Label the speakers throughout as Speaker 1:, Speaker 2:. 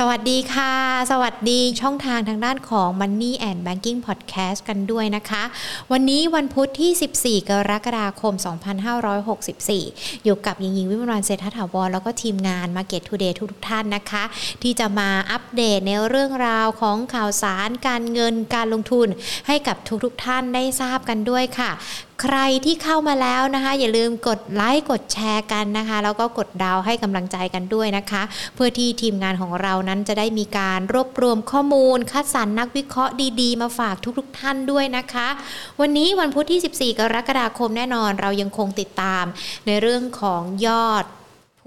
Speaker 1: สวัสดีค่ะ สวัสดีช่องทางทางด้านของ Money and Banking Podcast กันด้วยนะคะ วันนี้วันพุธที่ 14 กรกฎาคม 2564 อยู่กับยิงยิงวิมรันเศรษฐถาวรแล้วก็ทีมงาน Market Today ทุกทุกท่านนะคะ ที่จะมาอัปเดตในเรื่องราวของข่าวสารการเงินการลงทุนให้กับทุกทุกท่านได้ทราบกันด้วยค่ะใครที่เข้ามาแล้วนะคะ อย่าลืมกดไลค์กดแชร์กันนะคะ แล้วก็กดดาวให้กำลังใจกันด้วยนะคะ เพื่อที่ทีมงานของเรานั้นจะได้มีการรวบรวมข้อมูล คัดสรรนักวิเคราะห์ดีๆ มาฝากทุกๆท่านด้วยนะคะ วันนี้วันพุธที่ 14 กรกฎาคมแน่นอน เรายังคงติดตามในเรื่องของยอด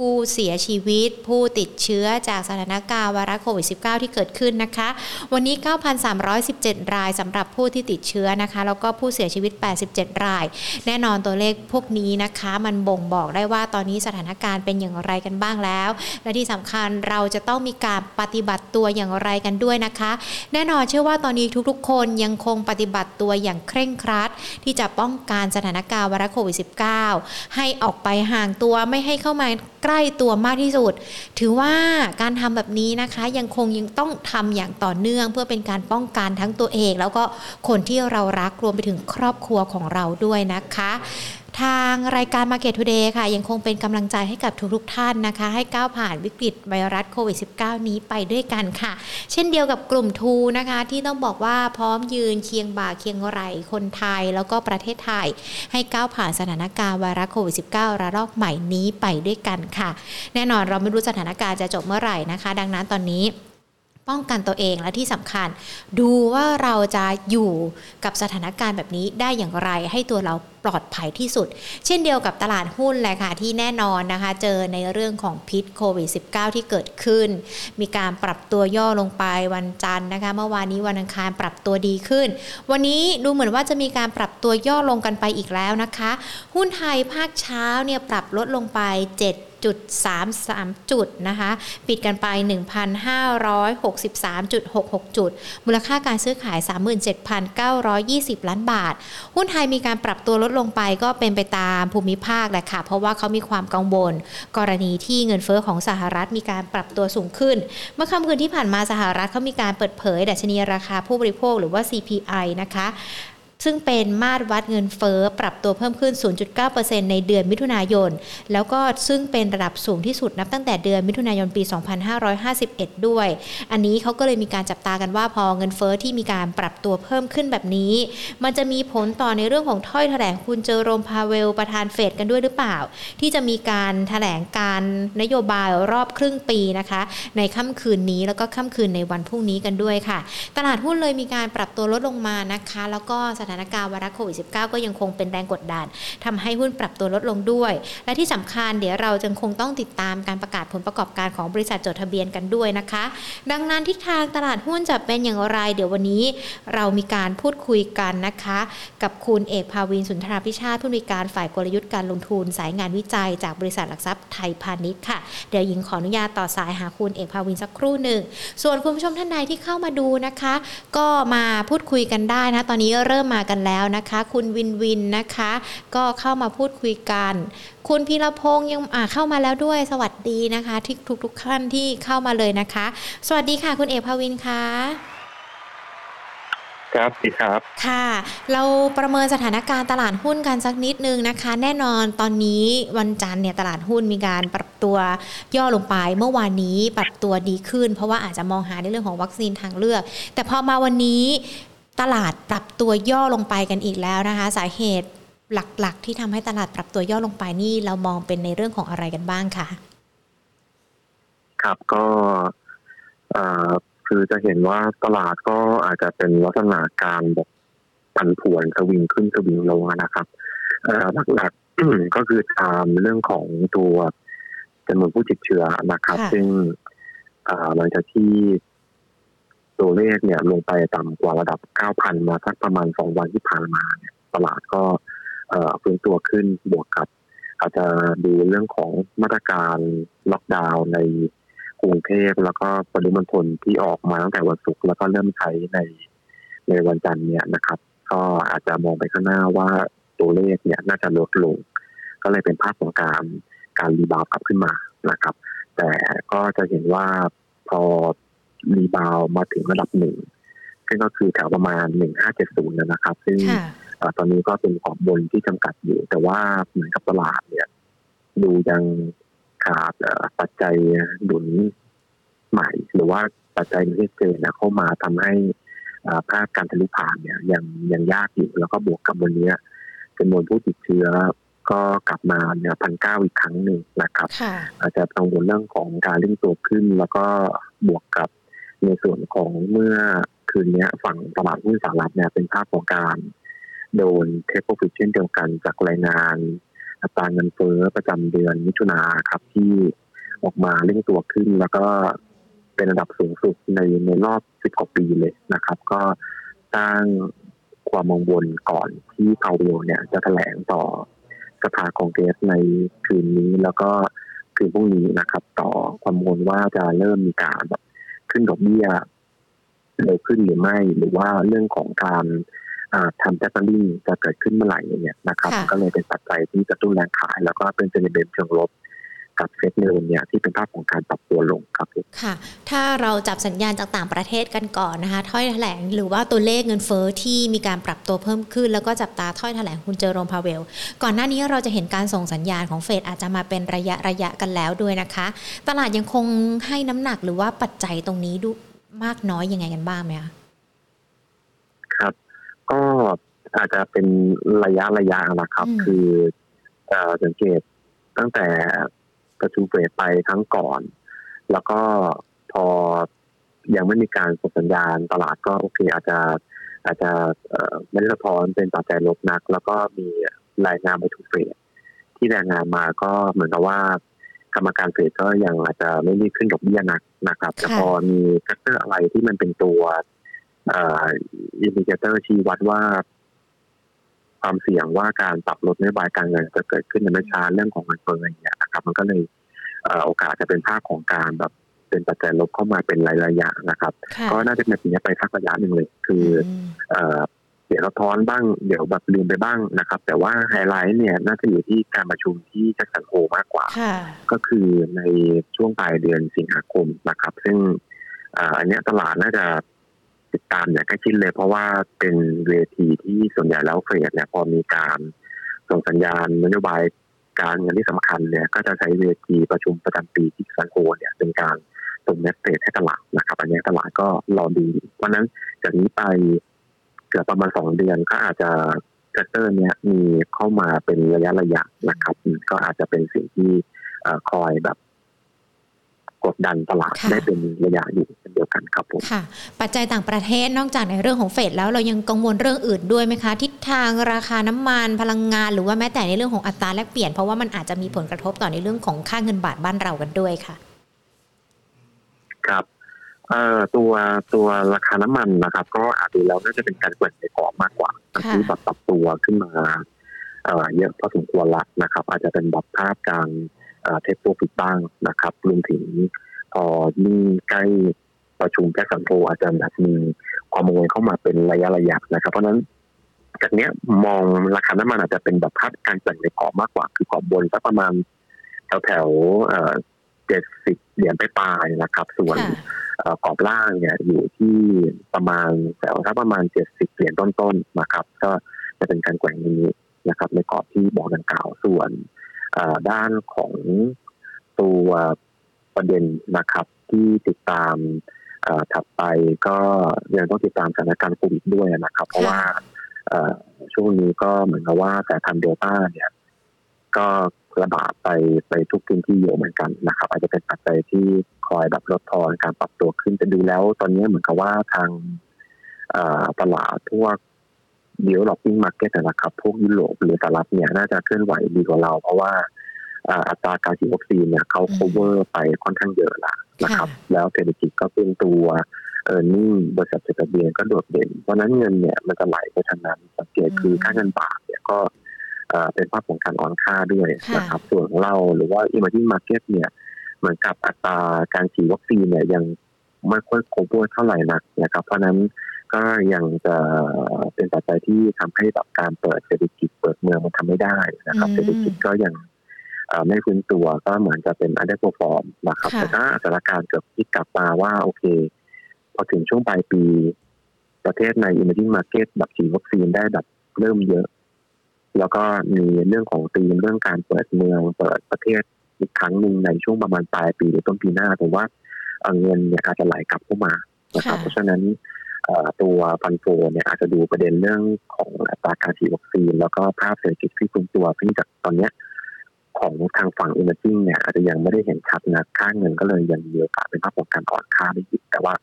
Speaker 1: ผู้เสียชีวิต ผู้ติดเชื้อจากสถานการณ์ไวรัสโควิด -19 ที่เกิดขึ้นนะคะ วันนี้ 9,317 รายสำหรับผู้ที่ติดเชื้อนะคะ แล้วก็ผู้เสียชีวิต 87 ราย แน่นอนตัวเลขพวกนี้นะคะ มันบ่งบอกได้ว่าตอนนี้สถานการณ์เป็นอย่างไรกันบ้างแล้ว และที่สำคัญเราจะต้องมีการปฏิบัติตัวอย่างไรกันด้วยนะคะ แน่นอนเชื่อว่าตอนนี้ทุกๆ คนยังคงปฏิบัติตัวอย่างเคร่งครัด ที่จะป้องกันสถานการณ์ไวรัสโควิด -19 ให้ออกไปห่างตัวไม่ให้เข้ามาใกล้ตัวมากที่สุด ถือว่าการทำแบบนี้นะคะยังคงยังต้องทำอย่างต่อเนื่อง เพื่อเป็นการป้องกันทั้งตัวเอง แล้วก็คนที่เรารักรวมไปถึงครอบครัวของเราด้วยนะคะ ทางรายการ Market Today ค่ะ ยังคงเป็นกำลังใจให้กับทุกๆท่านนะคะ ให้ก้าวผ่านวิกฤตไวรัสโควิด -19 นี้ไปด้วยกันค่ะ เช่นเดียวกับกลุ่มทูนะคะ ที่ต้องบอกว่าพร้อมยืนเคียงบ่าเคียงไหลคนไทย แล้วก็ประเทศไทย ให้ก้าวผ่านสถานการณ์ไวรัสโควิด -19 ระลอกใหม่นี้ไปด้วยกันค่ะ แน่นอนเราไม่รู้สถานการณ์จะจบเมื่อไหร่นะคะ ดังนั้นตอนนี้ ป้องกันตัวเองและที่สำคัญ ดูว่าเราจะอยู่กับสถานการณ์แบบนี้ได้อย่างไรให้ตัวเราปลอดภัยที่สุด เช่นเดียวกับตลาดหุ้นแหละค่ะที่แน่นอนนะคะ เจอในเรื่องของพิษโควิด -19 ที่เกิดขึ้น มีการปรับตัวย่อลงไปวันจันทร์นะคะ เมื่อวานนี้วันอังคารปรับตัวดีขึ้น วันนี้ดูเหมือนว่าจะมีการปรับตัวย่อลงกันไปอีกแล้วนะคะ หุ้นไทยภาคเช้าเนี่ยปรับลดลงไป 7 จุด33 จุดนะคะปิดกันไป 1,563.66 จุด มูลค่าการซื้อขาย 37,920 ล้านบาท หุ้นไทยมีการปรับตัวลดลงไปก็เป็นไปตามภูมิภาคแหละค่ะ เพราะว่าเขามีความกังวล กรณีที่เงินเฟอ้อของสหรัฐมีการปรับตัวสูงขึ้น เมื่อค่ำคืนที่ผ่านมาสหรัฐเขามีการเปิดเผย ดัชนีราคาผู้บริโภคหรือว่า CPI นะคะ ซึ่งเป็นมาตรวัดเงินเฟ้อปรับตัวเพิ่มขึ้น 0.9%ในเดือนมิถุนายน แล้วก็ซึ่งเป็นระดับสูงที่สุดนับตั้งแต่เดือนมิถุนายนปี 2551 ด้วย อันนี้เขาก็เลยมีการจับตากันว่าพอเงินเฟ้อที่มีการปรับตัวเพิ่มขึ้นแบบนี้ มันจะมีผลต่อในเรื่องของถ้อยแถลงคุณเจอโรมพาเวลประธานเฟดกันด้วยหรือเปล่า ที่จะมีการแถลงการนโยบายรอบครึ่งปีนะคะ ในค่ำคืนนี้แล้วก็ค่ำคืนในวันพรุ่งนี้กันด้วยค่ะ ตลาดหุ้นเลยมีการปรับตัวลดลงมานะคะ แล้วก็สถานการณ์ไวรัสโควิด -19 ก็ยังคงเป็นแรงกดดันทำให้หุ้นปรับตัวลดลงด้วย และที่สำคัญเดี๋ยวเราจึงคงต้องติดตามการประกาศผลประกอบการของบริษัทจดทะเบียนกันด้วยนะคะ ดังนั้นทิศทางตลาดหุ้นจะเป็นอย่างไร เดี๋ยววันนี้เรามีการพูดคุยกันนะคะ กับคุณเอกภาวินสุนทราพิชาติผู้อำนวยการฝ่ายกลยุทธ์การลงทุน สายงานวิจัย จากบริษัทหลักทรัพย์ไทยพาณิชย์ค่ะเดี๋ยวหญิงขออนุญาตต่อสายหาคุณเอกภาวินสักครู่หนึ่งส่วนคุณผู้ชมท่านใดที่เข้ามาดูนะคะ ก็มาพูดคุยกันได้นะตอนนี้เริ่มมากันแล้วนะคะ คุณวินวินนะคะ ก็เข้ามาพูดคุยกัน คุณพีรพงษ์ยังอ่าเข้ามาแล้วด้วยสวัสดีนะคะที่ทุกทุกๆท่านที่เข้ามาเลยนะคะ สวัสดีค่ะ คุณเอกภาวินค่ะ
Speaker 2: ครับดีครับ
Speaker 1: ค่ะ เราประเมินสถานการณ์ตลาดหุ้นกันสักนิดนึงนะคะ แน่นอนตอนนี้วันจันทร์เนี่ยตลาดหุ้นมีการปรับตัวย่อลงไปเมื่อวานนี้ปรับตัวดีขึ้น เพราะว่าอาจจะมองหาในเรื่องของวัคซีนทางเลือก แต่พอมาวันนี้ ตลาดปรับตัวย่อลงไปกันอีกแล้วนะคะ สาเหตุหลักๆ ที่ทำให้ตลาดปรับตัวย่อลงไปนี่เรามองเป็นในเรื่องของอะไรกันบ้างคะ
Speaker 2: ครับก็เอ่อคือจะเห็นว่าตลาดก็อาจจะเป็นลักษณะการแบบผันผวนสวิงขึ้นสวิงลงนะครับเอ่อหลักๆก็คือตามเรื่องของตัวจำนวนผู้ติดเชื้อนะครับ
Speaker 1: ค่ะ
Speaker 2: ซึ่งเอ่อหลังจากที่ ตัวเลขเนี่ยลงไปต่ำกว่าระดับ 9,000 มาสักประมาณสองวันที่ผ่านมาเนี่ยตลาดก็เอ่อฟื้นตัวขึ้นบวกกับ อาจจะดูเรื่องของมาตรการล็อกดาวน์ในกรุงเทพแล้วก็ปริมณฑลที่ออกมาตั้งแต่วันศุกร์แล้วก็เริ่มใช้ในในวันจันทร์เนี่ยนะครับ ก็อาจจะมองไปข้างหน้าว่าตัวเลขเนี่ยน่าจะลดลง ก็เลยเป็นภาพของการการ rebound กลับขึ้นมานะครับ แต่ก็จะเห็นว่าพอ rebound มาถึงระดับหนึ่งซึ่งก็คือแถวประมาณหนึ่งห้าเจ็ดศูนย์นะครับ ซึ่งตอนนี้ก็เป็นขอบบนที่จำกัดอยู่ แต่ว่าเหมือนกับตลาดเนี่ย ดูยังขาดปัจจัยหนุนใหม่ หรือว่าปัจจัยที่เกินเข้ามาทำให้ภาพการทะลุผ่านเนี่ย ยังยังยากอยู่แล้วก็บวกกับวันนี้จำนวนผู้ติดเชื้อก็กลับมาเนี่ยพันเก้าอีกครั้งหนึ่งนะครับ อาจจะกังวลเรื่องของการเร่งตัวขึ้น แล้วก็บวกกับ ในส่วนของเมื่อคืนนี้ฝั่งตลาดหุ้นสหรัฐเนี่ยเป็นภาพของการ โดนเทคโปรฟิชเช่นเดียวกันจากรายงานอัตราเงินเฟ้อประจำเดือนมิถุนาครับที่ออกมาเร่งตัวขึ้นแล้วก็เป็นระดับสูงสุดในในรอบสิบกว่าปีเลยนะครับ ก็สร้างความมองบนก่อนที่พาวเวลเนี่ยจะแถลงต่อสภาคองเกรสในคืนนี้แล้วก็คืนพรุ่งนี้นะครับ ต่อความมงว่าจะเริ่มมีการแบบ ขึ้นดอกเบี้ยเร็วขึ้นหรือไม่ หรือว่าเรื่องของการทำแจ็คลิงจะเกิดขึ้นเมื่อไหร่เนี่ยนะครับ ก็เลยเป็นปัจจัยที่จะตุ้นแรงขาย แล้วก็เป็นเซนิเมนต์เชิงลบ กับเซตเนินเนี่ยที่เป็นภาพของการปรับตัวลงครับ
Speaker 1: ค่ะ ถ้าเราจับสัญญาณจากต่างประเทศกันก่อนนะคะถ้อยแถลงหรือว่าตัวเลขเงินเฟอ้อที่มีการปรับตัวเพิ่มขึ้น แล้วก็จับตาถ้อยแถลงคุณเจอโรมพาเวล ก่อนหน้านี้เราจะเห็นการส่งสัญญาณของเฟดอาจจะมาเป็นระยะระยะกันแล้วด้วยนะคะ ตลาดยังคงให้น้ำหนักหรือว่าปัจจัยตรงนี้ดูมากน้อยยังไงกันบ้างไหมคะ
Speaker 2: ครับ ก็อาจจะเป็นระยะระยะนะครับ คือสังเกตตั้งแต่ ประชุมเฟดไปทั้งก่อน แล้วก็พอยังไม่มีการส่งสัญญาณตลาดก็โอเคอาจจะอาจจะไม่ได้สะท้อนเป็นปัจจัยลบนัก แล้วก็มีรายงานไปทุกเฟดที่รายงานมาก็เหมือนกับว่ากรรมการเฟดก็ยังอาจจะไม่รีบขึ้นดอกเบี้ยนักนะครับ แต่พอมี factor อะไรที่มันเป็นตัวindicator ชี้วัดว่า ความเสี่ยงว่าการปรับลดนโยบายการเงินจะเกิดขึ้นในไม่ช้าเรื่องของเงินเฟ้ออย่างเงี้ยนะครับ มันก็เลยโอกาสจะเป็นภาพของการแบบเป็นปัจจัยลบเข้ามาเป็นระยะนะครับ ก็น่าจะเป็นอย่างนี้ไปสักระยะหนึ่งเลย คือเดี๋ยวเราทอนบ้างเดี๋ยวแบบลืมไปบ้างนะครับ แต่ว่าไฮไลท์เนี่ยน่าจะอยู่ที่การประชุมที่ Jackson Hole มากกว่า ก็คือในช่วงปลายเดือนสิงหาคมนะครับ ซึ่งอันนี้ตลาดน่าจะ ติดตามอย่างใกล้ชิดเลย เพราะว่าเป็นเวทีที่ส่วนใหญ่แล้วเฟดเนี่ยพอมีการส่งสัญญาณนโยบายการเงินที่สำคัญเนี่ยก็จะใช้เวทีประชุมประจำปีที่ซันโกเนี่ยเป็นการส่งเมสเซจให้ตลาดนะครับ อันนี้ตลาดก็รอดูเพราะนั้นจากนี้ไปเกือบประมาณสองเดือนก็อาจจะเซอร์เนี้ยมีเข้ามาเป็นระยะระยะนะครับ ก็อาจจะเป็นสิ่งที่คอยแบบ กดดันตลาดได้เป็นระยะอยู่เช่นเดียวกันครับผม
Speaker 1: ค่ะ ปัจจัยต่างประเทศนอกจากในเรื่องของเฟดแล้วเรายังกังวลเรื่องอื่นด้วยไหมคะ ทิศทางราคาน้ำมันพลังงาน หรือว่าแม้แต่ในเรื่องของอัตราแลกเปลี่ยนเพราะว่ามันอาจจะมีผลกระทบต่อในเรื่องของค่าเงินบาทบ้านเรากันด้วยค่ะ
Speaker 2: ครับเอ่อตัวตัวราคาน้ำมันนะครับ ก็อาจจะแล้วน่าจะเป็นการแกว่งในกรอบมากกว่าที่แบบปรับตัวขึ้นมาเอ่อเยอะพอสมควรละนะครับ อาจจะเป็นแบบภาพการ เทคโปรฟิตบ้างนะครับรวมถึงพอยิ่งใกล้ประชุมแจ็คสันโพอาจจะแบบมีความมงเข้ามาเป็นระยะระยะนะครับ เพราะนั้นจากเนี้ยมองราคาน้ำมันอาจจะเป็นแบบภาพการแบ่งในกรอบมากกว่า คือกรอบบนสักประมาณแถวแถวเจ็ดสิบเหรียญไปปลายนะครับ ส่วนกรอบล่างเนี่ยอยู่ที่ประมาณแถวสักประมาณเจ็ดสิบเหรียญต้นๆนะครับ ก็จะเป็นการแกว่งนี้นะครับ ในกรอบที่บอกดังกล่าวส่วน ด้านของตัวประเด็นนะครับ ที่ติดตามถัดไปก็ยังต้องติดตามสถานการณ์โควิดด้วยนะครับ เพราะว่าช่วงนี้ก็เหมือนกับว่าแต่ทันเดลต้าเนี่ย ก็ระบาดไปไปทุกพื้นที่เยอะเหมือนกันนะครับ อาจจะเป็นปัจจัยที่คอยแบบลดทอนการปรับตัวขึ้นจะดูแล้ว ตอนนี้เหมือนกับว่าทางตลาดพวก developing market นะครับพวกยุโรปหรือสหรัฐเนี่ยน่าจะเคลื่อนไหวดีกว่าเรา เพราะว่าอัตราการฉีดวัคซีนเนี่ยเขา cover ไปค่อนข้างเยอะละนะครับ แล้วเศรษฐกิจก็เป็นตัว earning บริษัทจดทะเบียนก็โดดเด่น เพราะนั้นเงินเนี่ยมันจะไหลไปทางนั้นสังเกตคือค่าเงินบาทเนี่ยก็เป็นภาพของการอ่อนค่าด้วยนะครับส่วนของเราหรือว่า emerging market เนี่ยเหมือนกับอัตราการฉีดวัคซีนเนี่ยยังไม่ค่อย cover เท่าไหร่นักนะครับเพราะนั้น ก็ยังจะเป็นปัจจัยที่ทำให้แบบการเปิดเศรษฐกิจเปิดเมืองมันทำไม่ได้นะครับเศรษฐกิจก็ยังไม่ฟื้นตัวก็เหมือนจะเป็น underperform นะครับแต่ถ้าสถานการณ์เกิดพลิกกลับมาว่าโอเค พอถึงช่วงปลายปี ประเทศใน emerging market แบบฉีดวัคซีนได้แบบเริ่มเยอะ แล้วก็มีเรื่องของตีมเรื่องการเปิดเมืองเปิดประเทศอีกครั้งหนึ่งในช่วงประมาณปลายปีหรือต้นปีหน้าผมว่าเงินเนี่ยอาจจะไหลกลับเข้ามานะครับเพราะฉะนั้น ตัวฟันโฟเนี่ยอาจจะดูประเด็นเรื่องของอัตราการฉีดวัคซีน แล้วก็ภาพเศรษฐกิจที่ฟื้นตัวซึ่งจากตอนเนี้ยของทางฝั่งอิมเมจิงเนี่ยอาจจะยังไม่ได้เห็นชัดนะค่าเงินก็เลยยังมีโอกาสเป็นภาพของการอ่อนค่าได้อีกแต่ว่า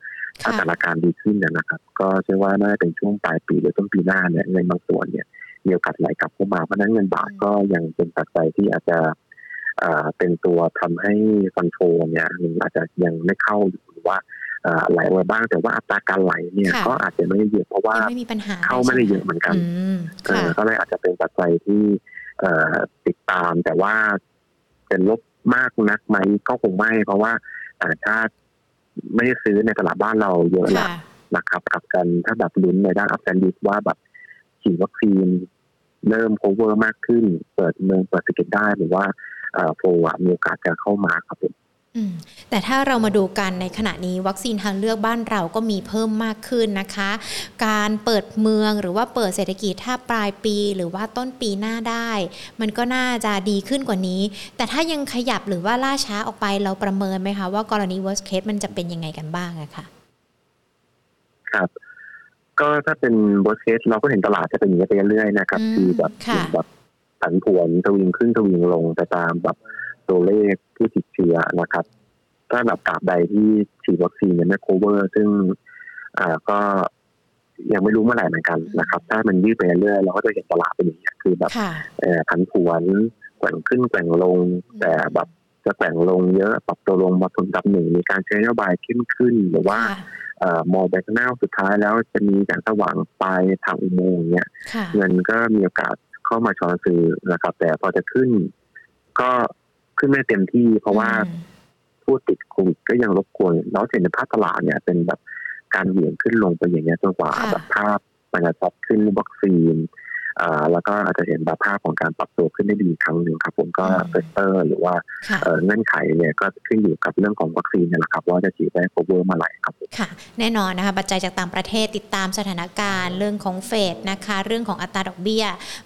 Speaker 2: ถ้าสถานการณ์ดีขึ้นนะครับ ก็เชื่อว่าน่าจะเป็นช่วงปลายปีหรือต้นปีหน้าเนี่ยเงินบางส่วนเนี่ยมีโอกาสไหลกลับเข้ามาเพราะนั้นเงินบาทก็ยังเป็นปัจจัยที่อาจจะเป็นตัวทำให้ฟันโฟเนี่ยหนึ่งอาจจะยังไม่เข้าหรือว่า ไหลไว้บ้างแต่ว่าอัตราการไหลเนี่ยก็อาจจะไม่ได้เยอะเพราะว่าเข้าไม่ได้เยอะเหมือนกันก็เลยอาจจะเป็นปัจจัยที่ติดตาม แต่ว่าเป็นลบมากนักไหมก็คงไม่ เพราะว่าต่างชาติไม่ได้ซื้อในตลาดบ้านเราเยอะละนะครับกลับกันถ้าแบบลุ้นในด้าน upside ว่าแบบฉีดวัคซีนเริ่ม cover มากขึ้น เปิดเมืองเปิดเศรษฐกิจได้หรือว่า flow มีโอกาสจะเข้ามาครับผม
Speaker 1: แต่ถ้าเรามาดูกันในขณะนี้วัคซีนทางเลือกบ้านเราก็มีเพิ่มมากขึ้นนะคะ การเปิดเมืองหรือว่าเปิดเศรษฐกิจถ้าปลายปีหรือว่าต้นปีหน้าได้ มันก็น่าจะดีขึ้นกว่านี้ แต่ถ้ายังขยับหรือว่าล่าช้าออกไปเราประเมินไหมคะว่ากรณี worst case มันจะเป็นยังไงกันบ้างอะคะ
Speaker 2: ครับก็ถ้าเป็น worst case เราก็เห็นตลาดจะเป็นอย่างนี้ไปเรื่อยๆนะครับคือแบบแบบผันผวนทวิงขึ้นทวิงลงไปตามแบบ ตัวเลขผู้ติดเชื้อนะครับ ถ้าแบบตราบใดที่ฉีดวัคซีนยังไม่ cover ซึ่งอ่าก็ยังไม่รู้เมื่อไหร่เหมือนกันนะครับ ถ้ามันยืดไปเรื่อยเราก็จะเห็นตลาดเป็นอย่างนี้คือแบบเอ่อผันผวนแกว่งขึ้นแกว่งลง แต่แบบจะแกว่งลงเยอะปรับตัวลงมาผลดับหนึ่งมีการใช้นโยบายขึ้นขึ้น หรือว่าเอ่อมองไปข้างหน้าสุดท้ายแล้วจะมีแสงสว่างปลายทางอุโมงค์เนี่ยเงินก็มีโอกาสเข้ามาช้อนซื้อนะครับ แต่พอจะขึ้น ก็ ขึ้นไม่เต็มที่ เพราะว่าผู้ติดโควิดก็ยังรบกวนแล้วเห็นในภาพตลาดเนี่ย เป็นแบบการเหวี่ยงขึ้นลงไปอย่างเงี้ยจนกว่าแบบภาพมันจะซับขึ้นวัคซีน แล้วก็อาจจะเห็นแบบภาพของการปรับตัวขึ้นได้ดีครั้งหนึ่งครับ ผมก็ factor หรือว่าเงื่อนไขเนี่ยก็ขึ้นอยู่กับเรื่องของวัคซีนนี่แหละครับ ว่าจะฉีดได้ cover เมื่อไหร่ครับ
Speaker 1: ค่ะ แน่นอนนะคะปัจจัยจากต่างประเทศติดตามสถานการณ์ เรื่องของเฟดนะคะ เรื่องของอัตราดอกเบี้ย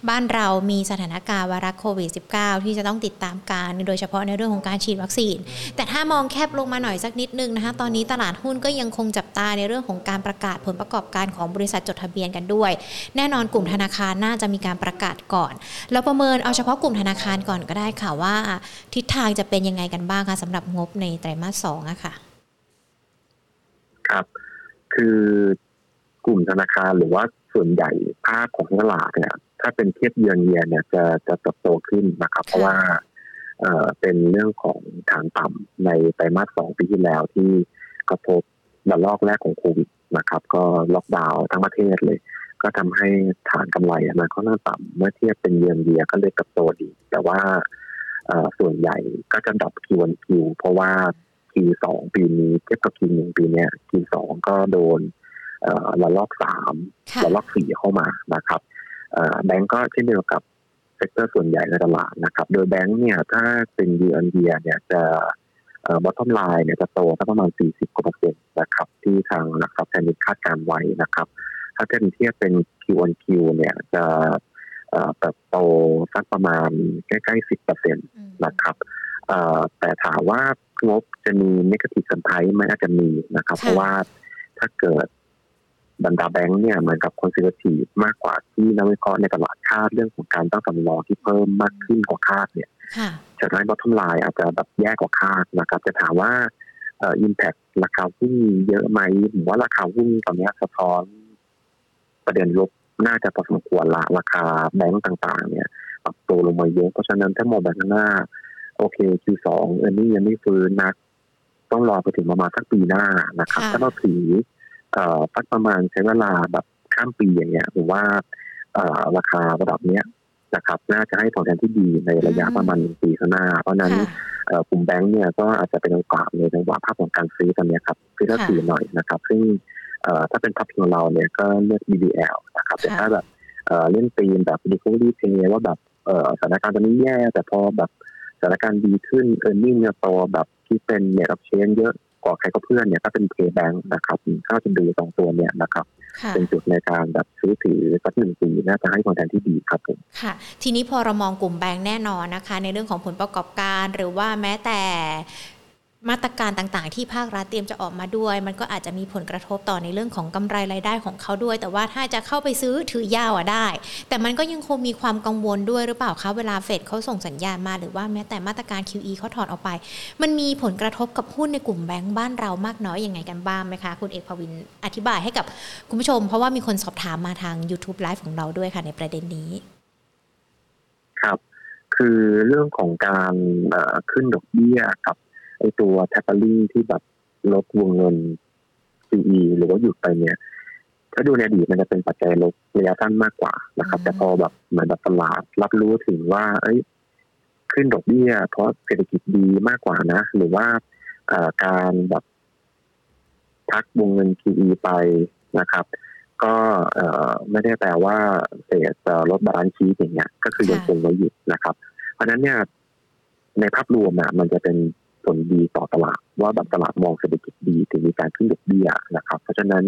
Speaker 1: บ้านเรามีสถานการณ์ไวรัสโควิด -19 ที่จะต้องติดตามกันโดยเฉพาะในเรื่องของการฉีดวัคซีน แต่ถ้ามองแคบลงมาหน่อยสักนิดนึงนะคะตอนนี้ตลาดหุ้นก็ยังคงจับตาในเรื่องของการประกาศผลประกอบการของบริษัทจดทะเบียนกันด้วย แน่นอนกลุ่มธนาคารน่าจะมีการประกาศก่อน เราประเมินเอาเฉพาะกลุ่มธนาคารก่อนก็ได้ค่ะว่า ทิศทางจะเป็นยังไงกันบ้างคะสำหรับงบในไตรมาสสองอะค่ะ
Speaker 2: ครับ คือกลุ่มธนาคารหรือว่าส่วนใหญ่ภาพของตลาดเนี่ย ถ้าเป็นเทียบเยือนเยียเนี่ยจะจะเติบโตขึ้นนะครับ เพราะว่าเอ่อเป็นเรื่องของฐานต่ำในไตรมาสสองปีที่แล้วที่กระทบระลอกแรกของโควิดนะครับ ก็ล็อกดาวน์ทั้งประเทศเลย ก็ทำให้ฐานกำไรมันค่อนข้างต่ำเมื่อเทียบเป็นเยือนเยียก็เลยกับโตดี แต่ว่าส่วนใหญ่ก็จะ drop Q on Q เพราะว่า Q สองปีนี้เทียบกับ Q หนึ่งปีนี้ Q สองก็โดนระลอกสามระลอกสี่เข้ามานะครับแบงก์ก็เช่นเดียวกับ sector ส่วนใหญ่ในตลาดนะครับ โดยแบงก์เนี่ยถ้าเป็นเยือนเยียเนี่ยจะ bottom line เนี่ยจะโตประมาณ 40กว่าเปอร์เซ็นต์นะครับ ที่ทางหลักทรัพย์แทนดินคาดการณ์ไว้นะครับ ถ้าเทียบเทียบเป็น Q on Q เนี่ยจะเติบโตสักประมาณใกล้ๆสิบเปอร์เซ็นต์นะครับแต่ถามว่างบจะมี negative surprise ไหมอาจจะมีนะครับ เพราะว่าถ้าเกิดบรรดาแบงค์เนี่ยเหมือนกับ conservative มากกว่าที่นักวิเคราะห์ในตลาดคาดเรื่องของการตั้งสำรองที่เพิ่มมากขึ้นกว่าคาดเนี่ยจะได้ bottom line อาจจะแบบแย่กว่าคาดนะครับจะถามว่า impact ราคาหุ้นเยอะไหมผมว่าราคาหุ้นตอนนี้สะท้อน ประเด็นลบน่าจะพอสมควรละราคาแบงก์ต่างๆ เนี่ยปรับตัวลงมาเยอะเพราะฉะนั้นถ้ามองแบบหน้า โอเค Q2 เออร์นี่ยังไม่ฟื้นนัก ต้องรอไปถึงประมาณสักปีหน้านะครับ ถ้าเราถือเอ่อสักประมาณใช้เวลาแบบข้ามปีอย่างเงี้ยผมว่าเอ่อราคาระดับเนี้ยนะครับน่าจะให้ผลแทนที่ดีในระยะประมาณหนึ่งปีข้างหน้า เพราะนั้นกลุ่มแบงก์เนี่ยก็อาจจะเป็นโอกาสในจังหวะภาพของการซื้อตอนนี้ครับคือถ้าถือหน่อยนะครับ ซึ่ง ถ้าเป็นทับของเราเนี่ยก็เลือก BBL นะครับแต่ถ้าแบบเล่นตีมแบบ recovery play ว่าแบบสถานการณ์ตอนนี้แย่แต่พอแบบสถานการณ์ดีขึ้นเออร์เน็งเนี่ยโตแบบที่เป็นเนี่ยรับเชนเยอะกว่าใครก็เพื่อนเนี่ยก็เป็นเพย์แบงค์นะครับก็จะดูสองตัวเนี่ยนะครับ เป็นจุดในการแบบซื้อถือสักหนึ่งปีน่าจะให้ผลตอบแทนที่ดีครับผม
Speaker 1: ค่ะ ทีนี้พอเรามองกลุ่มแบงค์แน่นอนนะคะ ในเรื่องของผลประกอบการหรือว่าแม้แต่ มาตรการต่างๆ ที่ภาครัฐเตรียมจะออกมาด้วย มันก็อาจจะมีผลกระทบต่อในเรื่องของกำไรรายได้ของเขาด้วย แต่ว่าถ้าจะเข้าไปซื้อถือยาวอะได้ แต่มันก็ยังคงมีความกังวลด้วยหรือเปล่าคะเวลาเฟดเขาส่งสัญญาณมาหรือว่าแม้แต่มาตรการ QE เขาถอนออกไป มันมีผลกระทบกับหุ้นในกลุ่มแบงก์บ้านเรามากน้อยยังไงกันบ้างไหมคะ คุณเอกพวินอธิบายให้กับคุณผู้ชม เพราะว่ามีคนสอบถามมาทาง YouTube Live ของเราด้วยค่ะในประเด็นนี้
Speaker 2: ครับ คือเรื่องของการขึ้นดอกเบี้ยกับ ไอตัวแท็บลี่ที่แบบลดวงเงิน CE หรือว่าหยุดไปเนี่ย ถ้าดูในอดีตมันจะเป็นปัจจัยลบระยะสั้นมากกว่านะครับ แต่พอแบบเหมือนแบบตลาดรับรู้ถึงว่า เอ้ย ขึ้นดอกเบี้ย เพราะเศรษฐกิจดีมากกว่านะ หรือว่าการแบบพักวงเงิน QE ไปนะครับ ก็ไม่ได้แปลว่าเฟดลด balance sheet อย่างเงี้ย ก็คือยังคงไว้อยู่นะครับ เพราะนั้นเนี่ยในภาพรวมอะมันจะเป็น ผลดีต่อตลาด ว่าแบบตลาดมองเศรษฐกิจดีถึงมีการขึ้นดอกเบี้ยนะครับ เพราะฉะนั้น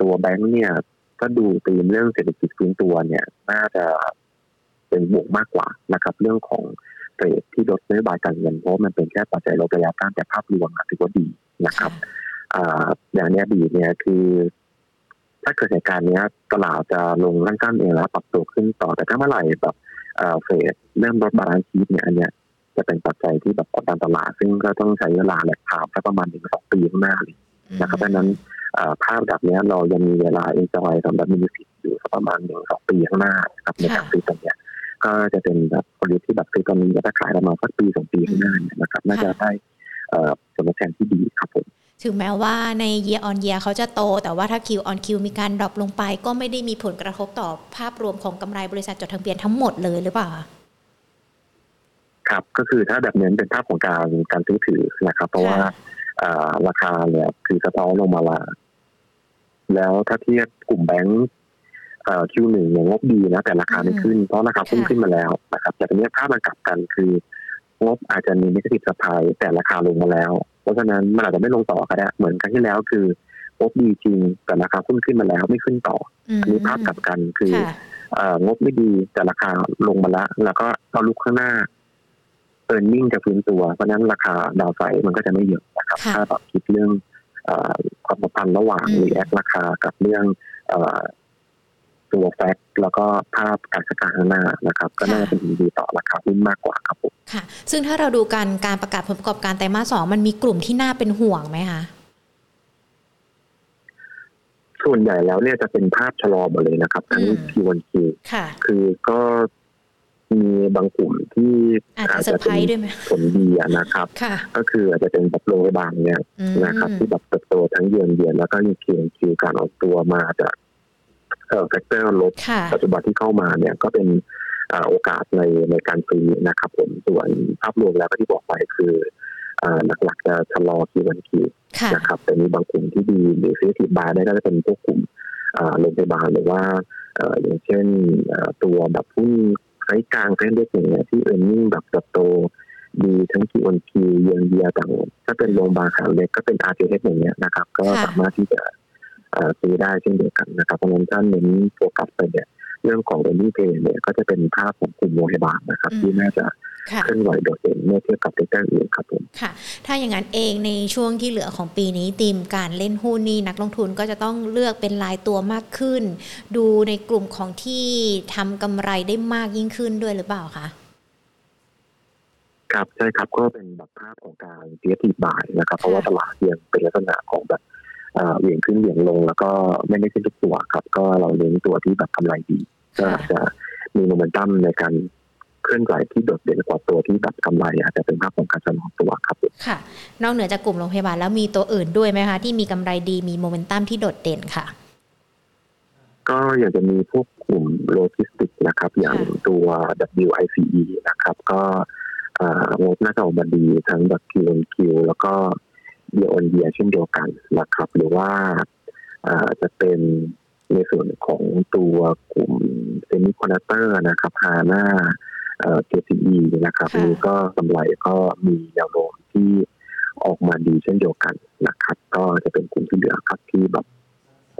Speaker 2: ตัวแบงก์เนี่ยก็ดูตีมเรื่องเศรษฐกิจฟื้นตัวเนี่ยน่าจะเป็นบวกมากกว่านะครับ เรื่องของเฟดที่ลดนโยบายการเงินเพราะมันเป็นแค่ปัจจัยลบระยะสั้นแต่ภาพรวมถือว่าดีนะครับอย่างนี้ดีเนี่ยคือ ถ้าเกิดเหตุการณ์นี้ตลาดจะลงสั้นเองแล้วปรับตัวขึ้นต่อแต่ถ้าเมื่อไหร่แบบเฟดเริ่มลด balance sheet เนี่ยอันเนี้ย จะเป็นปัจจัยที่แบบกดดันตลาด ซึ่งก็ต้องใช้เวลาแหละครับสักประมาณหนึ่งสองปีข้างหน้าเลยนะครับดังนั้นภาพแบบนี้เรายังมีเวลา enjoy สำหรับมินิฟิตอยู่สักประมาณหนึ่งสองปีข้างหน้าครับในการซื้อตรงนี้ก็จะเป็นแบบผลิตที่แบบซื้อตอนนี้จะขายประมาณสักปีสองปีข้างหน้านะครับน่าจะได้ผลตอบแทนที่ดีครับผม
Speaker 1: ถึงแม้ว่าใน year on year เขาจะโต แต่ว่าถ้า Q on Q มีการ drop ลงไป ก็ไม่ได้มีผลกระทบต่อภาพรวมของกำไรบริษัทจดทะเบียนทั้งหมดเลยหรือเปล่า
Speaker 2: ครับก็คือถ้าแบบนี้เป็นภาพของการการซื้อถือนะครับ เพราะว่าราคาเนี่ยคือสะท้อนลงมาละแล้วถ้าเทียบกลุ่มแบงก์คิวหนึ่งเนี่ยงบดีนะแต่ราคาไม่ขึ้นเพราะราคาพุ่งขึ้นมาแล้วนะครับแต่ตรงนี้ภาพมันกลับกันคืองบอาจจะมีนิสติสะพายแต่ราคาลงมาแล้ว เพราะฉะนั้นมันอาจจะไม่ลงต่อก็ได้เหมือนครั้งที่แล้วคืองบดีจริงแต่ราคาพุ่งขึ้นมาแล้วไม่ขึ้นต่อ อันนี้ภาพกลับกันคืองบไม่ดีแต่ราคาลงมาแล้ว แล้วก็เอาลุกข้างหน้า เออร์เน็งจะฟื้นตัว เพราะนั้นราคาดาวไซมันก็จะไม่เยอะนะครับ ถ้าแบบคิดเรื่องความสัมพันธ์ระหว่างรีแอคราคากับเรื่องตัวแฟกแล้วก็ภาพการจัดการข้างหน้านะครับ ก็น่าจะเป็นดีต่อราคาหุ้นมากกว่าครับผม
Speaker 1: ค่ะ ซึ่งถ้าเราดูการการประกาศผลประกอบการไตรมาสสองมันมีกลุ่มที่น่าเป็นห่วงไหมคะ
Speaker 2: ส่วนใหญ่แล้วเนี่ยจะเป็นภาพชะลอหมดเลยนะครับ ทั้ง Q1 Q คือก็ มีบางกลุ่มที่
Speaker 1: อาจจะเป็น
Speaker 2: ผลดีนะครับ ก็คืออาจจะเป็นแบบโรงพยาบาลเนี่ยนะครับ ที่แบบเติบโตทั้งเยือนเยือนแล้วก็มี Q on Q การออกตัวมาจากเอ่อ factor ลบปัจจุบันที่เข้ามาเนี่ยก็เป็นโอกาสในในการซื้อนะครับผมส่วนภาพรวมแล้วก็ที่บอกไปคือหลักๆจะชะลอ Q on Q นะครับแต่มีบางกลุ่มที่ดีหรือ selective buy ได้ก็จะเป็นพวกกลุ่มโรงพยาบาลหรือว่าอย่างเช่นตัวแบบหุ้น ช้กลางเส้นเล็กอย่างเงี้ยที่เออร์เน็งแบบเติบโตดีทั้งคีวันคีเยียงเยียต่างถ้าเป็นโรงพยาบาลขนาดเล็กก็เป็นอาร์เจเอย่างเงี้ยนะครับ ก็สามารถที่จะซื้อได้เช่นเดียวกันนะครับเพราะฉะนั้นท่านเน้นโฟกัสไปเนี่ยเรื่องของเรนนี่เพย์เนี่ยก็จะเป็นภาพของกลุ่มโรงพยาบาลนะครับ ที่น่าจะ เคลื่อนไหวโดดเด่นเมื่อเทียบกับเซ็กอื่นครับผม
Speaker 1: ค่ะ ถ้าอย่างนั้นเองในช่วงที่เหลือของปีนี้ตีมการเล่นหุ้นนี่นักลงทุนก็จะต้องเลือกเป็นรายตัวมากขึ้น ดูในกลุ่มของที่ทำกำไรได้มากยิ่งขึ้นด้วยหรือเปล่าคะ
Speaker 2: ครับใช่ครับก็เป็นแบบภาพของการเสียทีบายนะครับ เพราะว่าตลาดยังเป็นลักษณะของแบบเหวี่ยงขึ้นเหวี่ยงลง แล้วก็ไม่ได้ขึ้นทุกตัวครับ ก็เราเน้นตัวที่แบบกำไรดี ก็จะมีโมเมนตัมในการ เคลื่อนไหวที่โดดเด่นกว่าตัวที่แบบกำไรอาจจะเป็นภาพของการชะลอตัวครับ
Speaker 1: ค่ะ นอกเหนือจากกลุ่มโรงพยาบาลแล้วมีตัวอื่นด้วยไหมคะ ที่มีกำไรดีมีโมเมนตัมที่โดดเด่นค่ะ
Speaker 2: ก็อยากจะมีพวกกลุ่มโลจิสติกนะครับ อย่างตัว WICE นะครับ ก็งบน่าจะออกมาดีทั้งแบบคิวคิวแล้วก็เดียอนเดียเช่นเดียวกันนะครับ หรือว่าจะเป็นในส่วนของตัวกลุ่ม semiconductor นะครับฮาน่าเอ่อ KCE นะครับนี่ก็กำไรก็มีแนวโน้มที่ออกมาดีเช่นเดียวกันนะครับ ก็จะเป็นกลุ่มที่เหลือครับที่แบบ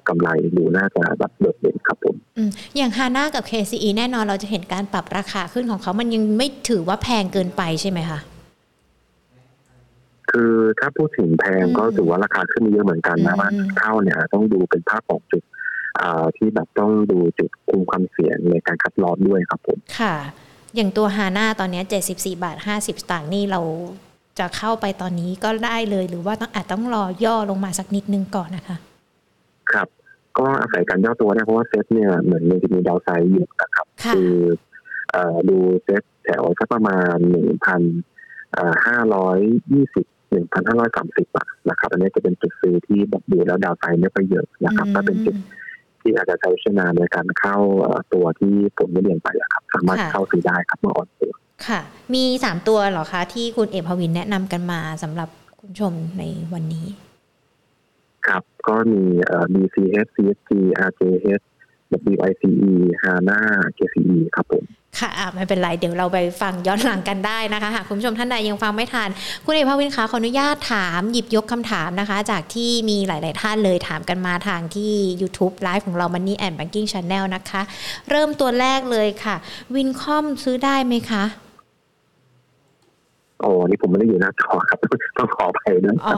Speaker 2: กำไรดูน่าจะแบบโดดเด่นครับผม
Speaker 1: อย่างฮาน่ากับ KCE แน่นอนเราจะเห็นการปรับราคาขึ้นของเขามันยังไม่ถือว่าแพงเกินไปใช่ไหมคะ
Speaker 2: คือถ้าพูดถึงแพงก็ถือว่าราคาขึ้นมาเยอะเหมือนกันนะว่าเท่าเนี่ย ต้องดูเป็นภาพของจุดที่แบบต้องดูจุดคุมความเสี่ยงในการคัดลอดด้วยครับผม
Speaker 1: ค่ะ อย่างตัวฮาน่าตอนนี้74 บาท 50 สตางค์นี่เราจะเข้าไปตอนนี้ก็ได้เลยหรือว่าต้องอาจต้องรอย่อลงมาสักนิดนึงก่อนนะคะ
Speaker 2: ครับ ก็อาศัยการย่อตัวได้เพราะว่าเซตเนี่ยเหมือนมันจะมีดาวไซด์อยู่นะครับ คือดูเซตแถวสักประมาณหนึ่งพันห้าร้อยยี่สิบหนึ่งพันห้าร้อยสามสิบบาทนะครับ อันนี้จะเป็นจุดซื้อที่แบบดูแล้วดาวไซด์ไม่ค่อยเยอะนะครับก็เป็นจุด ที่อาจจะใช้ชนาในการเข้าตัวที่ผมได้เรียนไปครับ สามารถเข้าซื้อได้ครับเมื่ออ่อนตัว
Speaker 1: ค่ะ มีสามตัวเหรอคะ ที่คุณเอกพวินแนะนำกันมาสำหรับคุณชมในวันนี้
Speaker 2: ครับก็มีเอ่อ BCH CSG RJH WICE HANA KCE ครับผม
Speaker 1: ค่ะไม่เป็นไร เดี๋ยวเราไปฟังย้อนหลังกันได้นะคะหากคุณผู้ชมท่านใดยังฟังไม่ทัน คุณเอกภาวินคะขออนุญาตถามหยิบยกคำถามนะคะ จากที่มีหลาย ๆ ท่านเลยถามกันมาทางที่ YouTube ไลฟ์ของเรา Money and Banking Channel นะคะ เริ่มตัวแรกเลยค่ะ วินคอมซื้อได้ไหมคะ
Speaker 2: โอ้นี่ผมไม่ได้อยู่หน้าจอครับต้องขออภัยด้วยครับ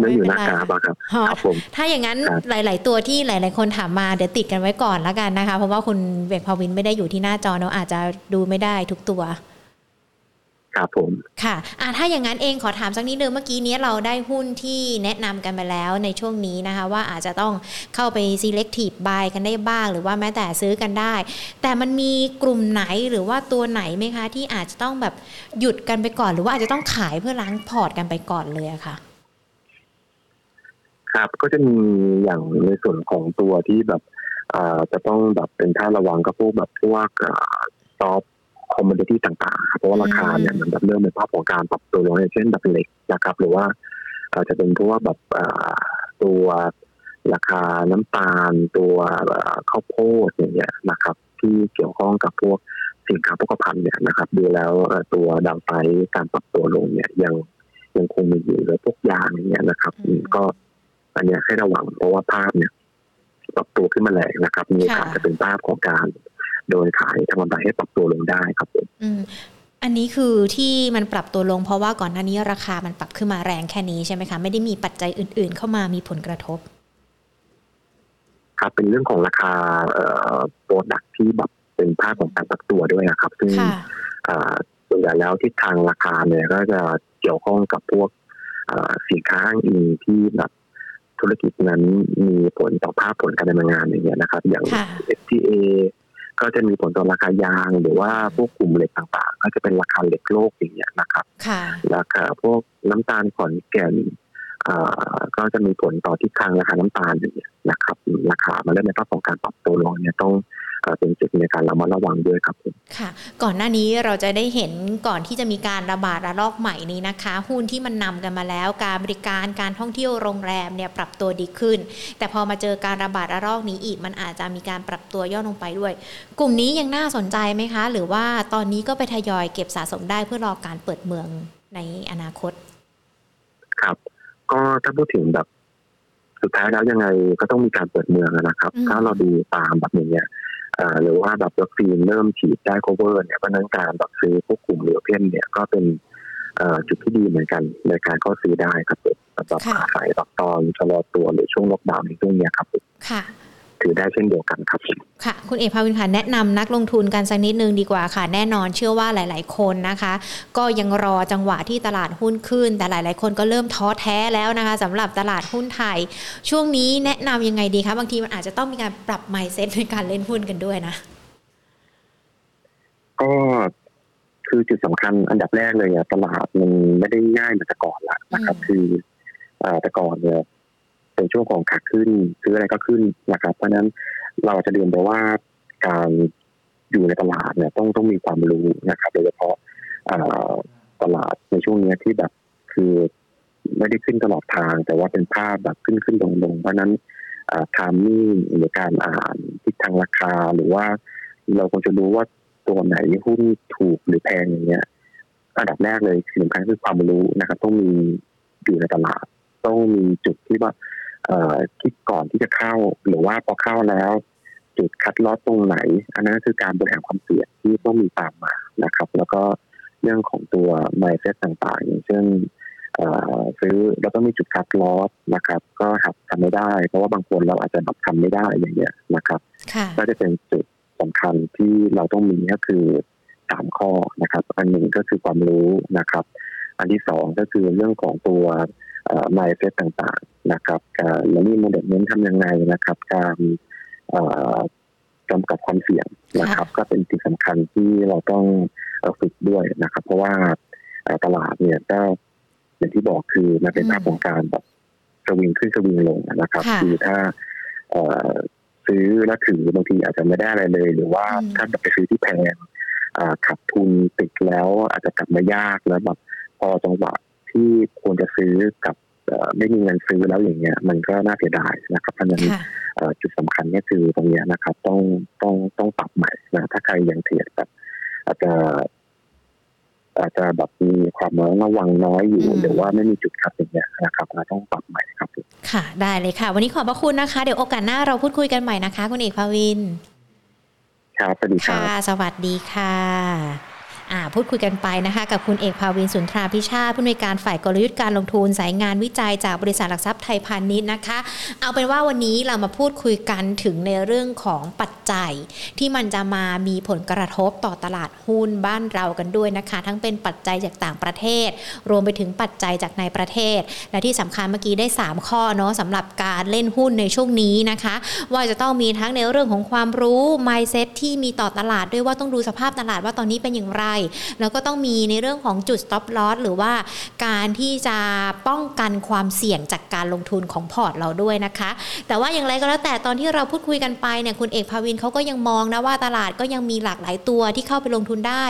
Speaker 2: ไม่อยู่หน้ากาบครับครับผม
Speaker 1: ถ้าอย่างนั้นหลาย ๆ ตัวที่หลาย ๆ คนถามมาเดี๋ยวติดกันไว้ก่อนแล้วกันนะคะ เพราะว่าคุณเบกพาวินไม่ได้อยู่ที่หน้าจอเนาะอาจจะดูไม่ได้ทุกตัว
Speaker 2: ครับผม
Speaker 1: ค่ะอ่าถ้าอย่างนั้นเองขอถามสักนิดนึงเมื่อกี้นี้เราได้หุ้นที่แนะนำกันไปแล้วในช่วงนี้นะคะ ว่าอาจจะต้องเข้าไป selective buy กันได้บ้าง หรือว่าแม้แต่ซื้อกันได้ แต่มันมีกลุ่มไหนหรือว่าตัวไหนไหมคะ ที่อาจจะต้องแบบหยุดกันไปก่อน หรือว่าอาจจะต้องขายเพื่อล้างพอร์ตกันไปก่อนเลยค่ะ
Speaker 2: ครับก็จะมีอย่างในส่วนของตัวที่แบบจะต้องแบบเป็นท่าระวังก็พวกแบบพวก soft commodity ต่างๆ เพราะว่าราคาเนี่ยมันแบบเริ่มเป็นภาพของการปรับตัวลงเช่นแบบเหล็กนะครับ หรือว่าอาจจะเป็นเพราะว่าแบบตัวราคาน้ำตาล ตัวข้าวโพดอย่างเงี้ยนะครับ ที่เกี่ยวข้องกับพวกสินค้าโภคภัณฑ์เนี่ยนะครับดูแล้วตัวดาวไซการปรับตัวลงเนี่ยยังยังคงมีอยู่เลยพวกยางอย่างเงี้ยนะครับก็อันนี้ให้ระวังเพราะว่าภาพเนี่ยปรับตัวขึ้นมาแรงนะครับ มีโอกาสจะเป็นภาพของการ โดยขายทำกำไรให้ปรับตัวลงได้ครับผม
Speaker 1: อันนี้คือที่มันปรับตัวลง เพราะว่าก่อนหน้านี้ราคามันปรับขึ้นมาแรงแค่นี้ใช่ไหมคะไม่ได้มีปัจจัยอื่น ๆ เข้ามามีผลกระทบ
Speaker 2: ครับเป็นเรื่องของราคาโปรดักที่แบบเป็นภาพของการปรับตัวด้วยนะครับ ซึ่งส่วนใหญ่แล้วทิศทางราคาเนี่ยก็จะเกี่ยวข้องกับพวกสินค้าอ้างอิงที่แบบธุรกิจนั้นมีผลต่อภาพผลการดำเนินงานอย่างเงี้ยนะครับ อย่าง FTA ก็จะมีผลต่อราคายาง หรือว่าพวกกลุ่มเหล็กต่างๆ ก็จะเป็นราคาเหล็กโลกอย่างเงี้ยนะครับราคาพวกน้ำตาลขอนแก่นก็จะมีผลต่อทิศทางราคาน้ำตาลอย่างเงี้ยนะครับราคามาเริ่มในภาพของการปรับตัวลงเนี่ยต้อง เป็นจุดในการระมัดระวังด้วยครับ
Speaker 1: ค่ะ ก่อนหน้านี้เราจะได้เห็นก่อนที่จะมีการระบาดระลอกใหม่นี้นะคะ หุ้นที่มันนำกันมาแล้ว การบริการการท่องเที่ยวโรงแรมเนี่ยปรับตัวดีขึ้น แต่พอมาเจอการระบาดระลอกนี้อีก มันอาจจะมีการปรับตัวย่อลงไปด้วย กลุ่มนี้ยังน่าสนใจไหมคะ หรือว่าตอนนี้ก็ไปทยอยเก็บสะสมได้เพื่อรอการเปิดเมืองในอนาคต
Speaker 2: ครับ ก็ถ้าพูดถึงแบบ สุดท้ายแล้วยังไงก็ต้องมีการเปิดเมืองนะครับ ถ้าเราดูตามแบบอย่างเงี้ย หรือว่าแบบวัคซีนเริ่มฉีดได้ cover เนี่ยเพราะนั้นการแบบซื้อพวกกลุ่มเรือเพียนเนี่ยก็เป็นจุดที่ดีเหมือนกันในการเข้าซื้อได้ครับสำหรับอาศัยแบบตอนชะลอตัวหรือช่วงล็อกดาวน์ในช่วงนี้ครับ
Speaker 1: ค่ะ
Speaker 2: ถือได้เช่นเดียวกันครับ
Speaker 1: ค่ะ คุณเอกภาวินค่ะแนะนำนักลงทุนกันสักนิดนึงดีกว่าค่ะ แน่นอนเชื่อว่าหลาย ๆ คนนะคะ ก็ยังรอจังหวะที่ตลาดหุ้นขึ้น แต่หลาย ๆ คนก็เริ่มท้อแท้แล้วนะคะสำหรับตลาดหุ้นไทย ช่วงนี้แนะนำยังไงดีคะบางทีมันอาจจะต้องมีการปรับไมเซ็ตในการเล่นหุ้นกันด้วยนะ
Speaker 2: ก็คือจุดสำคัญอันดับแรกเลยอะตลาดมันไม่ได้ง่ายเหมือนแต่ก่อนละนะครับ คือแต่ก่อนเนี่ย เป็นช่วงของขาขึ้นซื้ออะไรก็ขึ้นนะครับ เพราะนั้นเราจะเรียนไปว่าการอยู่ในตลาดเนี่ยต้องต้องมีความรู้นะครับโดยเฉพาะตลาดในช่วงนี้ที่แบบคือไม่ได้ขึ้นตลอดทาง แต่ว่าเป็นภาพแบบขึ้นขึ้นลงลงเพราะนั้นทามมิ่งหรือการอ่านทิศทางราคาหรือว่า เราควรจะรู้ว่าตรตัวไหนหุ้นถูกหรือแพงอย่างเงี้ยอันดับแรกเลยสิ่งสำคัญคือความรู้นะครับ ต้องมีอยู่ในตลาด ต้องมีจุดที่ว่า เอ่อคิดก่อนที่จะเข้าหรือว่าพอเข้าแล้ว จุดคัดลอตตรงไหน อันนั้นคือการบริหารความเสี่ยงที่ต้องมีตามมานะครับ แล้วก็เรื่องของตัว mindset ต่างๆ อย่างเช่นซื้อแล้วก็มีจุดคัดลอสนะครับ ก็หัดทำไม่ได้ เพราะว่าบางคนเราอาจจะแบบทำไม่ได้อย่างเงี้ยนะครับก็จะเป็นจุดสำคัญที่เราต้องมีก็คือสามข้อนะครับ อันหนึ่งก็คือความรู้นะครับ อันที่สองก็คือเรื่องของตัว mindset ต่างๆนะครับการแล้วนี่โมเดลเน้นทำยังไงนะครับ การกำกับความเสี่ยงนะครับ ก็เป็นสิ่งสำคัญที่เราต้องฝึกด้วยนะครับ เพราะว่าตลาดเนี่ยก็อย่างที่บอกคือมันเป็นภาพของการแบบสวิงขึ้นสวิงลงนะครับ คือถ้าซื้อแล้วถือบางทีอาจจะไม่ได้อะไรเลย หรือว่าถ้าไปซื้อที่แพงขับทุนติดแล้วอาจจะกลับมายากแล้วแบบพอจังหวะ ที่ควรจะซื้อกับไม่มีเงินซื้อแล้วอย่างเงี้ย มันก็น่าเสียดายนะครับเพราะฉะนั้นจุดสำคัญก็คือตรงนี้นะครับ ต้องต้องต้องปรับใหม่นะถ้าใครยังเทรดแบบอาจจะ อาจจะแบบมีความระวังน้อยอยู่หรือว่าไม่มีจุดคัดอย่างเงี้ยนะครับเราต้องปรับใหม่ครับ
Speaker 1: ค่ะ ได้เลยค่ะ วันนี้ขอบพระคุณนะคะ เดี๋ยวโอกาสหน้าเราพูดคุยกันใหม่นะคะ คุณเอกภาวิน
Speaker 2: ครับสวัสดี
Speaker 1: ค่ะสวัสดีค่ะ พูดคุยกันไปนะคะ กับคุณเอกภาวินสุนทราพิชาผู้อำนวยการฝ่ายกลยุทธ์การลงทุน สายงานวิจัยจากบริษัทหลักทรัพย์ไทยพาณิชย์นะคะ เอาเป็นว่าวันนี้เรามาพูดคุยกันถึงในเรื่องของปัจจัย ที่มันจะมามีผลกระทบต่อตลาดหุ้นบ้านเรากันด้วยนะคะ ทั้งเป็นปัจจัยจากต่างประเทศ รวมไปถึงปัจจัยจากในประเทศ และที่สำคัญเมื่อกี้ได้ 3 ข้อเนาะสำหรับการเล่นหุ้นในช่วงนี้นะคะ ว่าจะต้องมีทั้งในเรื่องของความรู้ mindset ที่มีต่อตลาดด้วยว่าต้องดูสภาพตลาดว่าตอนนี้เป็นอย่างไรแล้วก็ต้องมีในเรื่องของจุด stop loss หรือว่าการที่จะป้องกันความเสี่ยงจากการลงทุนของพอร์ตเราด้วยนะคะ แต่ว่าอย่างไรก็แล้วแต่ตอนที่เราพูดคุยกันไปเนี่ยคุณเอกภาวินเขาก็ยังมองนะว่าตลาดก็ยังมีหลากหลายตัวที่เข้าไปลงทุนได้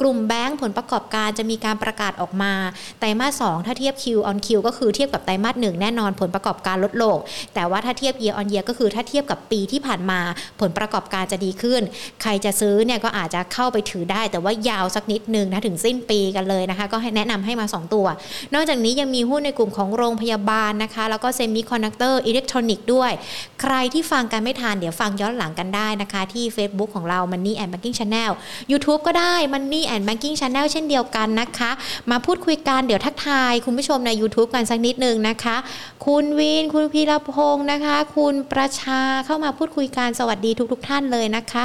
Speaker 1: กลุ่มแบงก์ผลประกอบการจะมีการประกาศออกมาไตรมาสสถ้าเทียบ Q on Q ก็คือเทียบกับไตรมาสหนึ่งแน่นอนผลประกอบการลดลง แต่ว่าถ้าเทียบ year on year ก็คือถ้าเทียบกับปีที่ผ่านมาผลประกอบการจะดีขึ้น ใครจะซื้อเนี่ยก็อาจจะเข้าไปถือได้ แต่ว่ายาวสักนิดนึงนะถึงสิ้นปีกันเลยนะคะ ก็ให้แนะนำให้มา 2 ตัว นอกจากนี้ยังมีหุ้นในกลุ่มของโรงพยาบาลนะคะ แล้วก็ semiconductor อิเล็กทรอนิกส์ด้วย ใครที่ฟังกันไม่ทันเดี๋ยวฟังย้อนหลังกันได้นะคะ ที่ Facebook ของเรา Money and Banking Channel YouTube ก็ได้ Money and Banking Channel เช่นเดียวกันนะคะ มาพูดคุยกันเดี๋ยวทักทาย คุณผู้ชมใน YouTube กันสักนิดนึงนะคะ คุณวิน คุณพีรพงศ์นะคะ คุณประชาเข้ามาพูดคุยกันสวัสดีทุก ๆ ท่านเลยนะคะ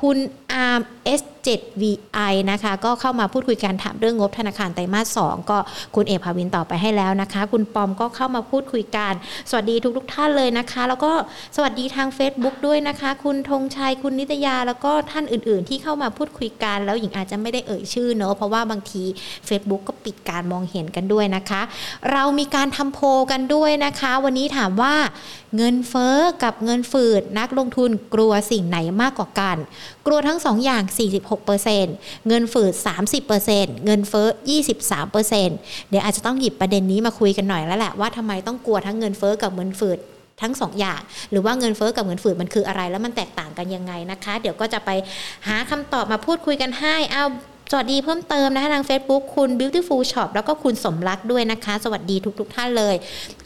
Speaker 1: คุณอาร์มเอส 7VI นะคะ ก็เข้ามาพูดคุยกันถามเรื่องงบธนาคารไตรมาส2ก็คุณเอกภาวินตอบไปให้แล้วนะคะ คุณปอมก็เข้ามาพูดคุยกัน สวัสดีทุกทุกท่านเลยนะคะ แล้วก็สวัสดีทาง Facebook ด้วยนะคะ คุณธงชัยคุณนิตยาแล้วก็ท่านอื่น ๆ ที่เข้ามาพูดคุยกัน แล้วหญิงอาจจะไม่ได้เอ่ยชื่อเนอะเพราะว่าบางที Facebook ก็ปิดการมองเห็นกันด้วยนะคะ เรามีการทำโพกันด้วยนะคะ วันนี้ถามว่าเงินเฟอ้อกับเงินฝืดนักลงทุนกลัวสิ่งไหนมากกว่ากันกลัวทั้ง 2 อย่าง 46%เงินฝืด 30%เงินเฟ้อ 23%เดี๋ยวอาจจะต้องหยิบประเด็นนี้มาคุยกันหน่อยแล้วแหละว่าทำไมต้องกลัวทั้งเงินเฟ้อกับเงินฝืดทั้ง2อย่าง หรือว่าเงินเฟอ้อกับเงินฝืดมันคืออะไร แล้วมันแตกต่างกันยังไงนะคะ เดี๋ยวก็จะไปหาคำตอบมาพูดคุยกันให้เอาสวัสดีเพิ่มเติมนะคะทาง Facebook คุณ Beautiful Shop แล้วก็คุณสมรักด้วยนะคะ สวัสดีทุกๆทท่านเลย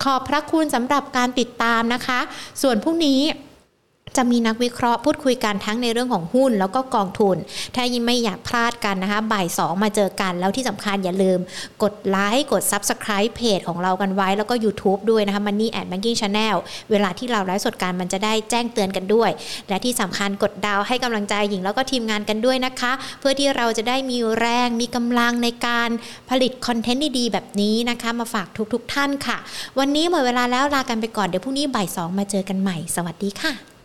Speaker 1: ขอบพระคุณสำหรับการติดตามนะคะ ส่วนพรุ่งนี้ จะมีนักวิเคราะห์พูดคุยกันทั้งในเรื่องของหุ้นแล้วก็กองทุน ถ้ายิ่งไม่อยากพลาดกันนะคะ บ่าย2มาเจอกัน แล้วที่สำคัญอย่าลืม กดไลค์กด Subscribe เพจของเรากันไว้ แล้วก็ YouTube ด้วยนะคะ Money and Banking Channel เวลาที่เราไลฟ์สดกันมันจะได้แจ้งเตือนกันด้วย และที่สำคัญกดดาวให้กำลังใจหญิงแล้วก็ทีมงานกันด้วยนะคะ เพื่อที่เราจะได้มีแรงมีกำลังในการผลิตคอนเทนต์ดีๆแบบนี้นะคะ มาฝากทุกๆท่านค่ะ วันนี้หมดเวลาแล้วลากันไปก่อนเดี๋ยวพรุ่งนี้บ่าย2มาเจอกันใหม่ สวัสดีค่ะ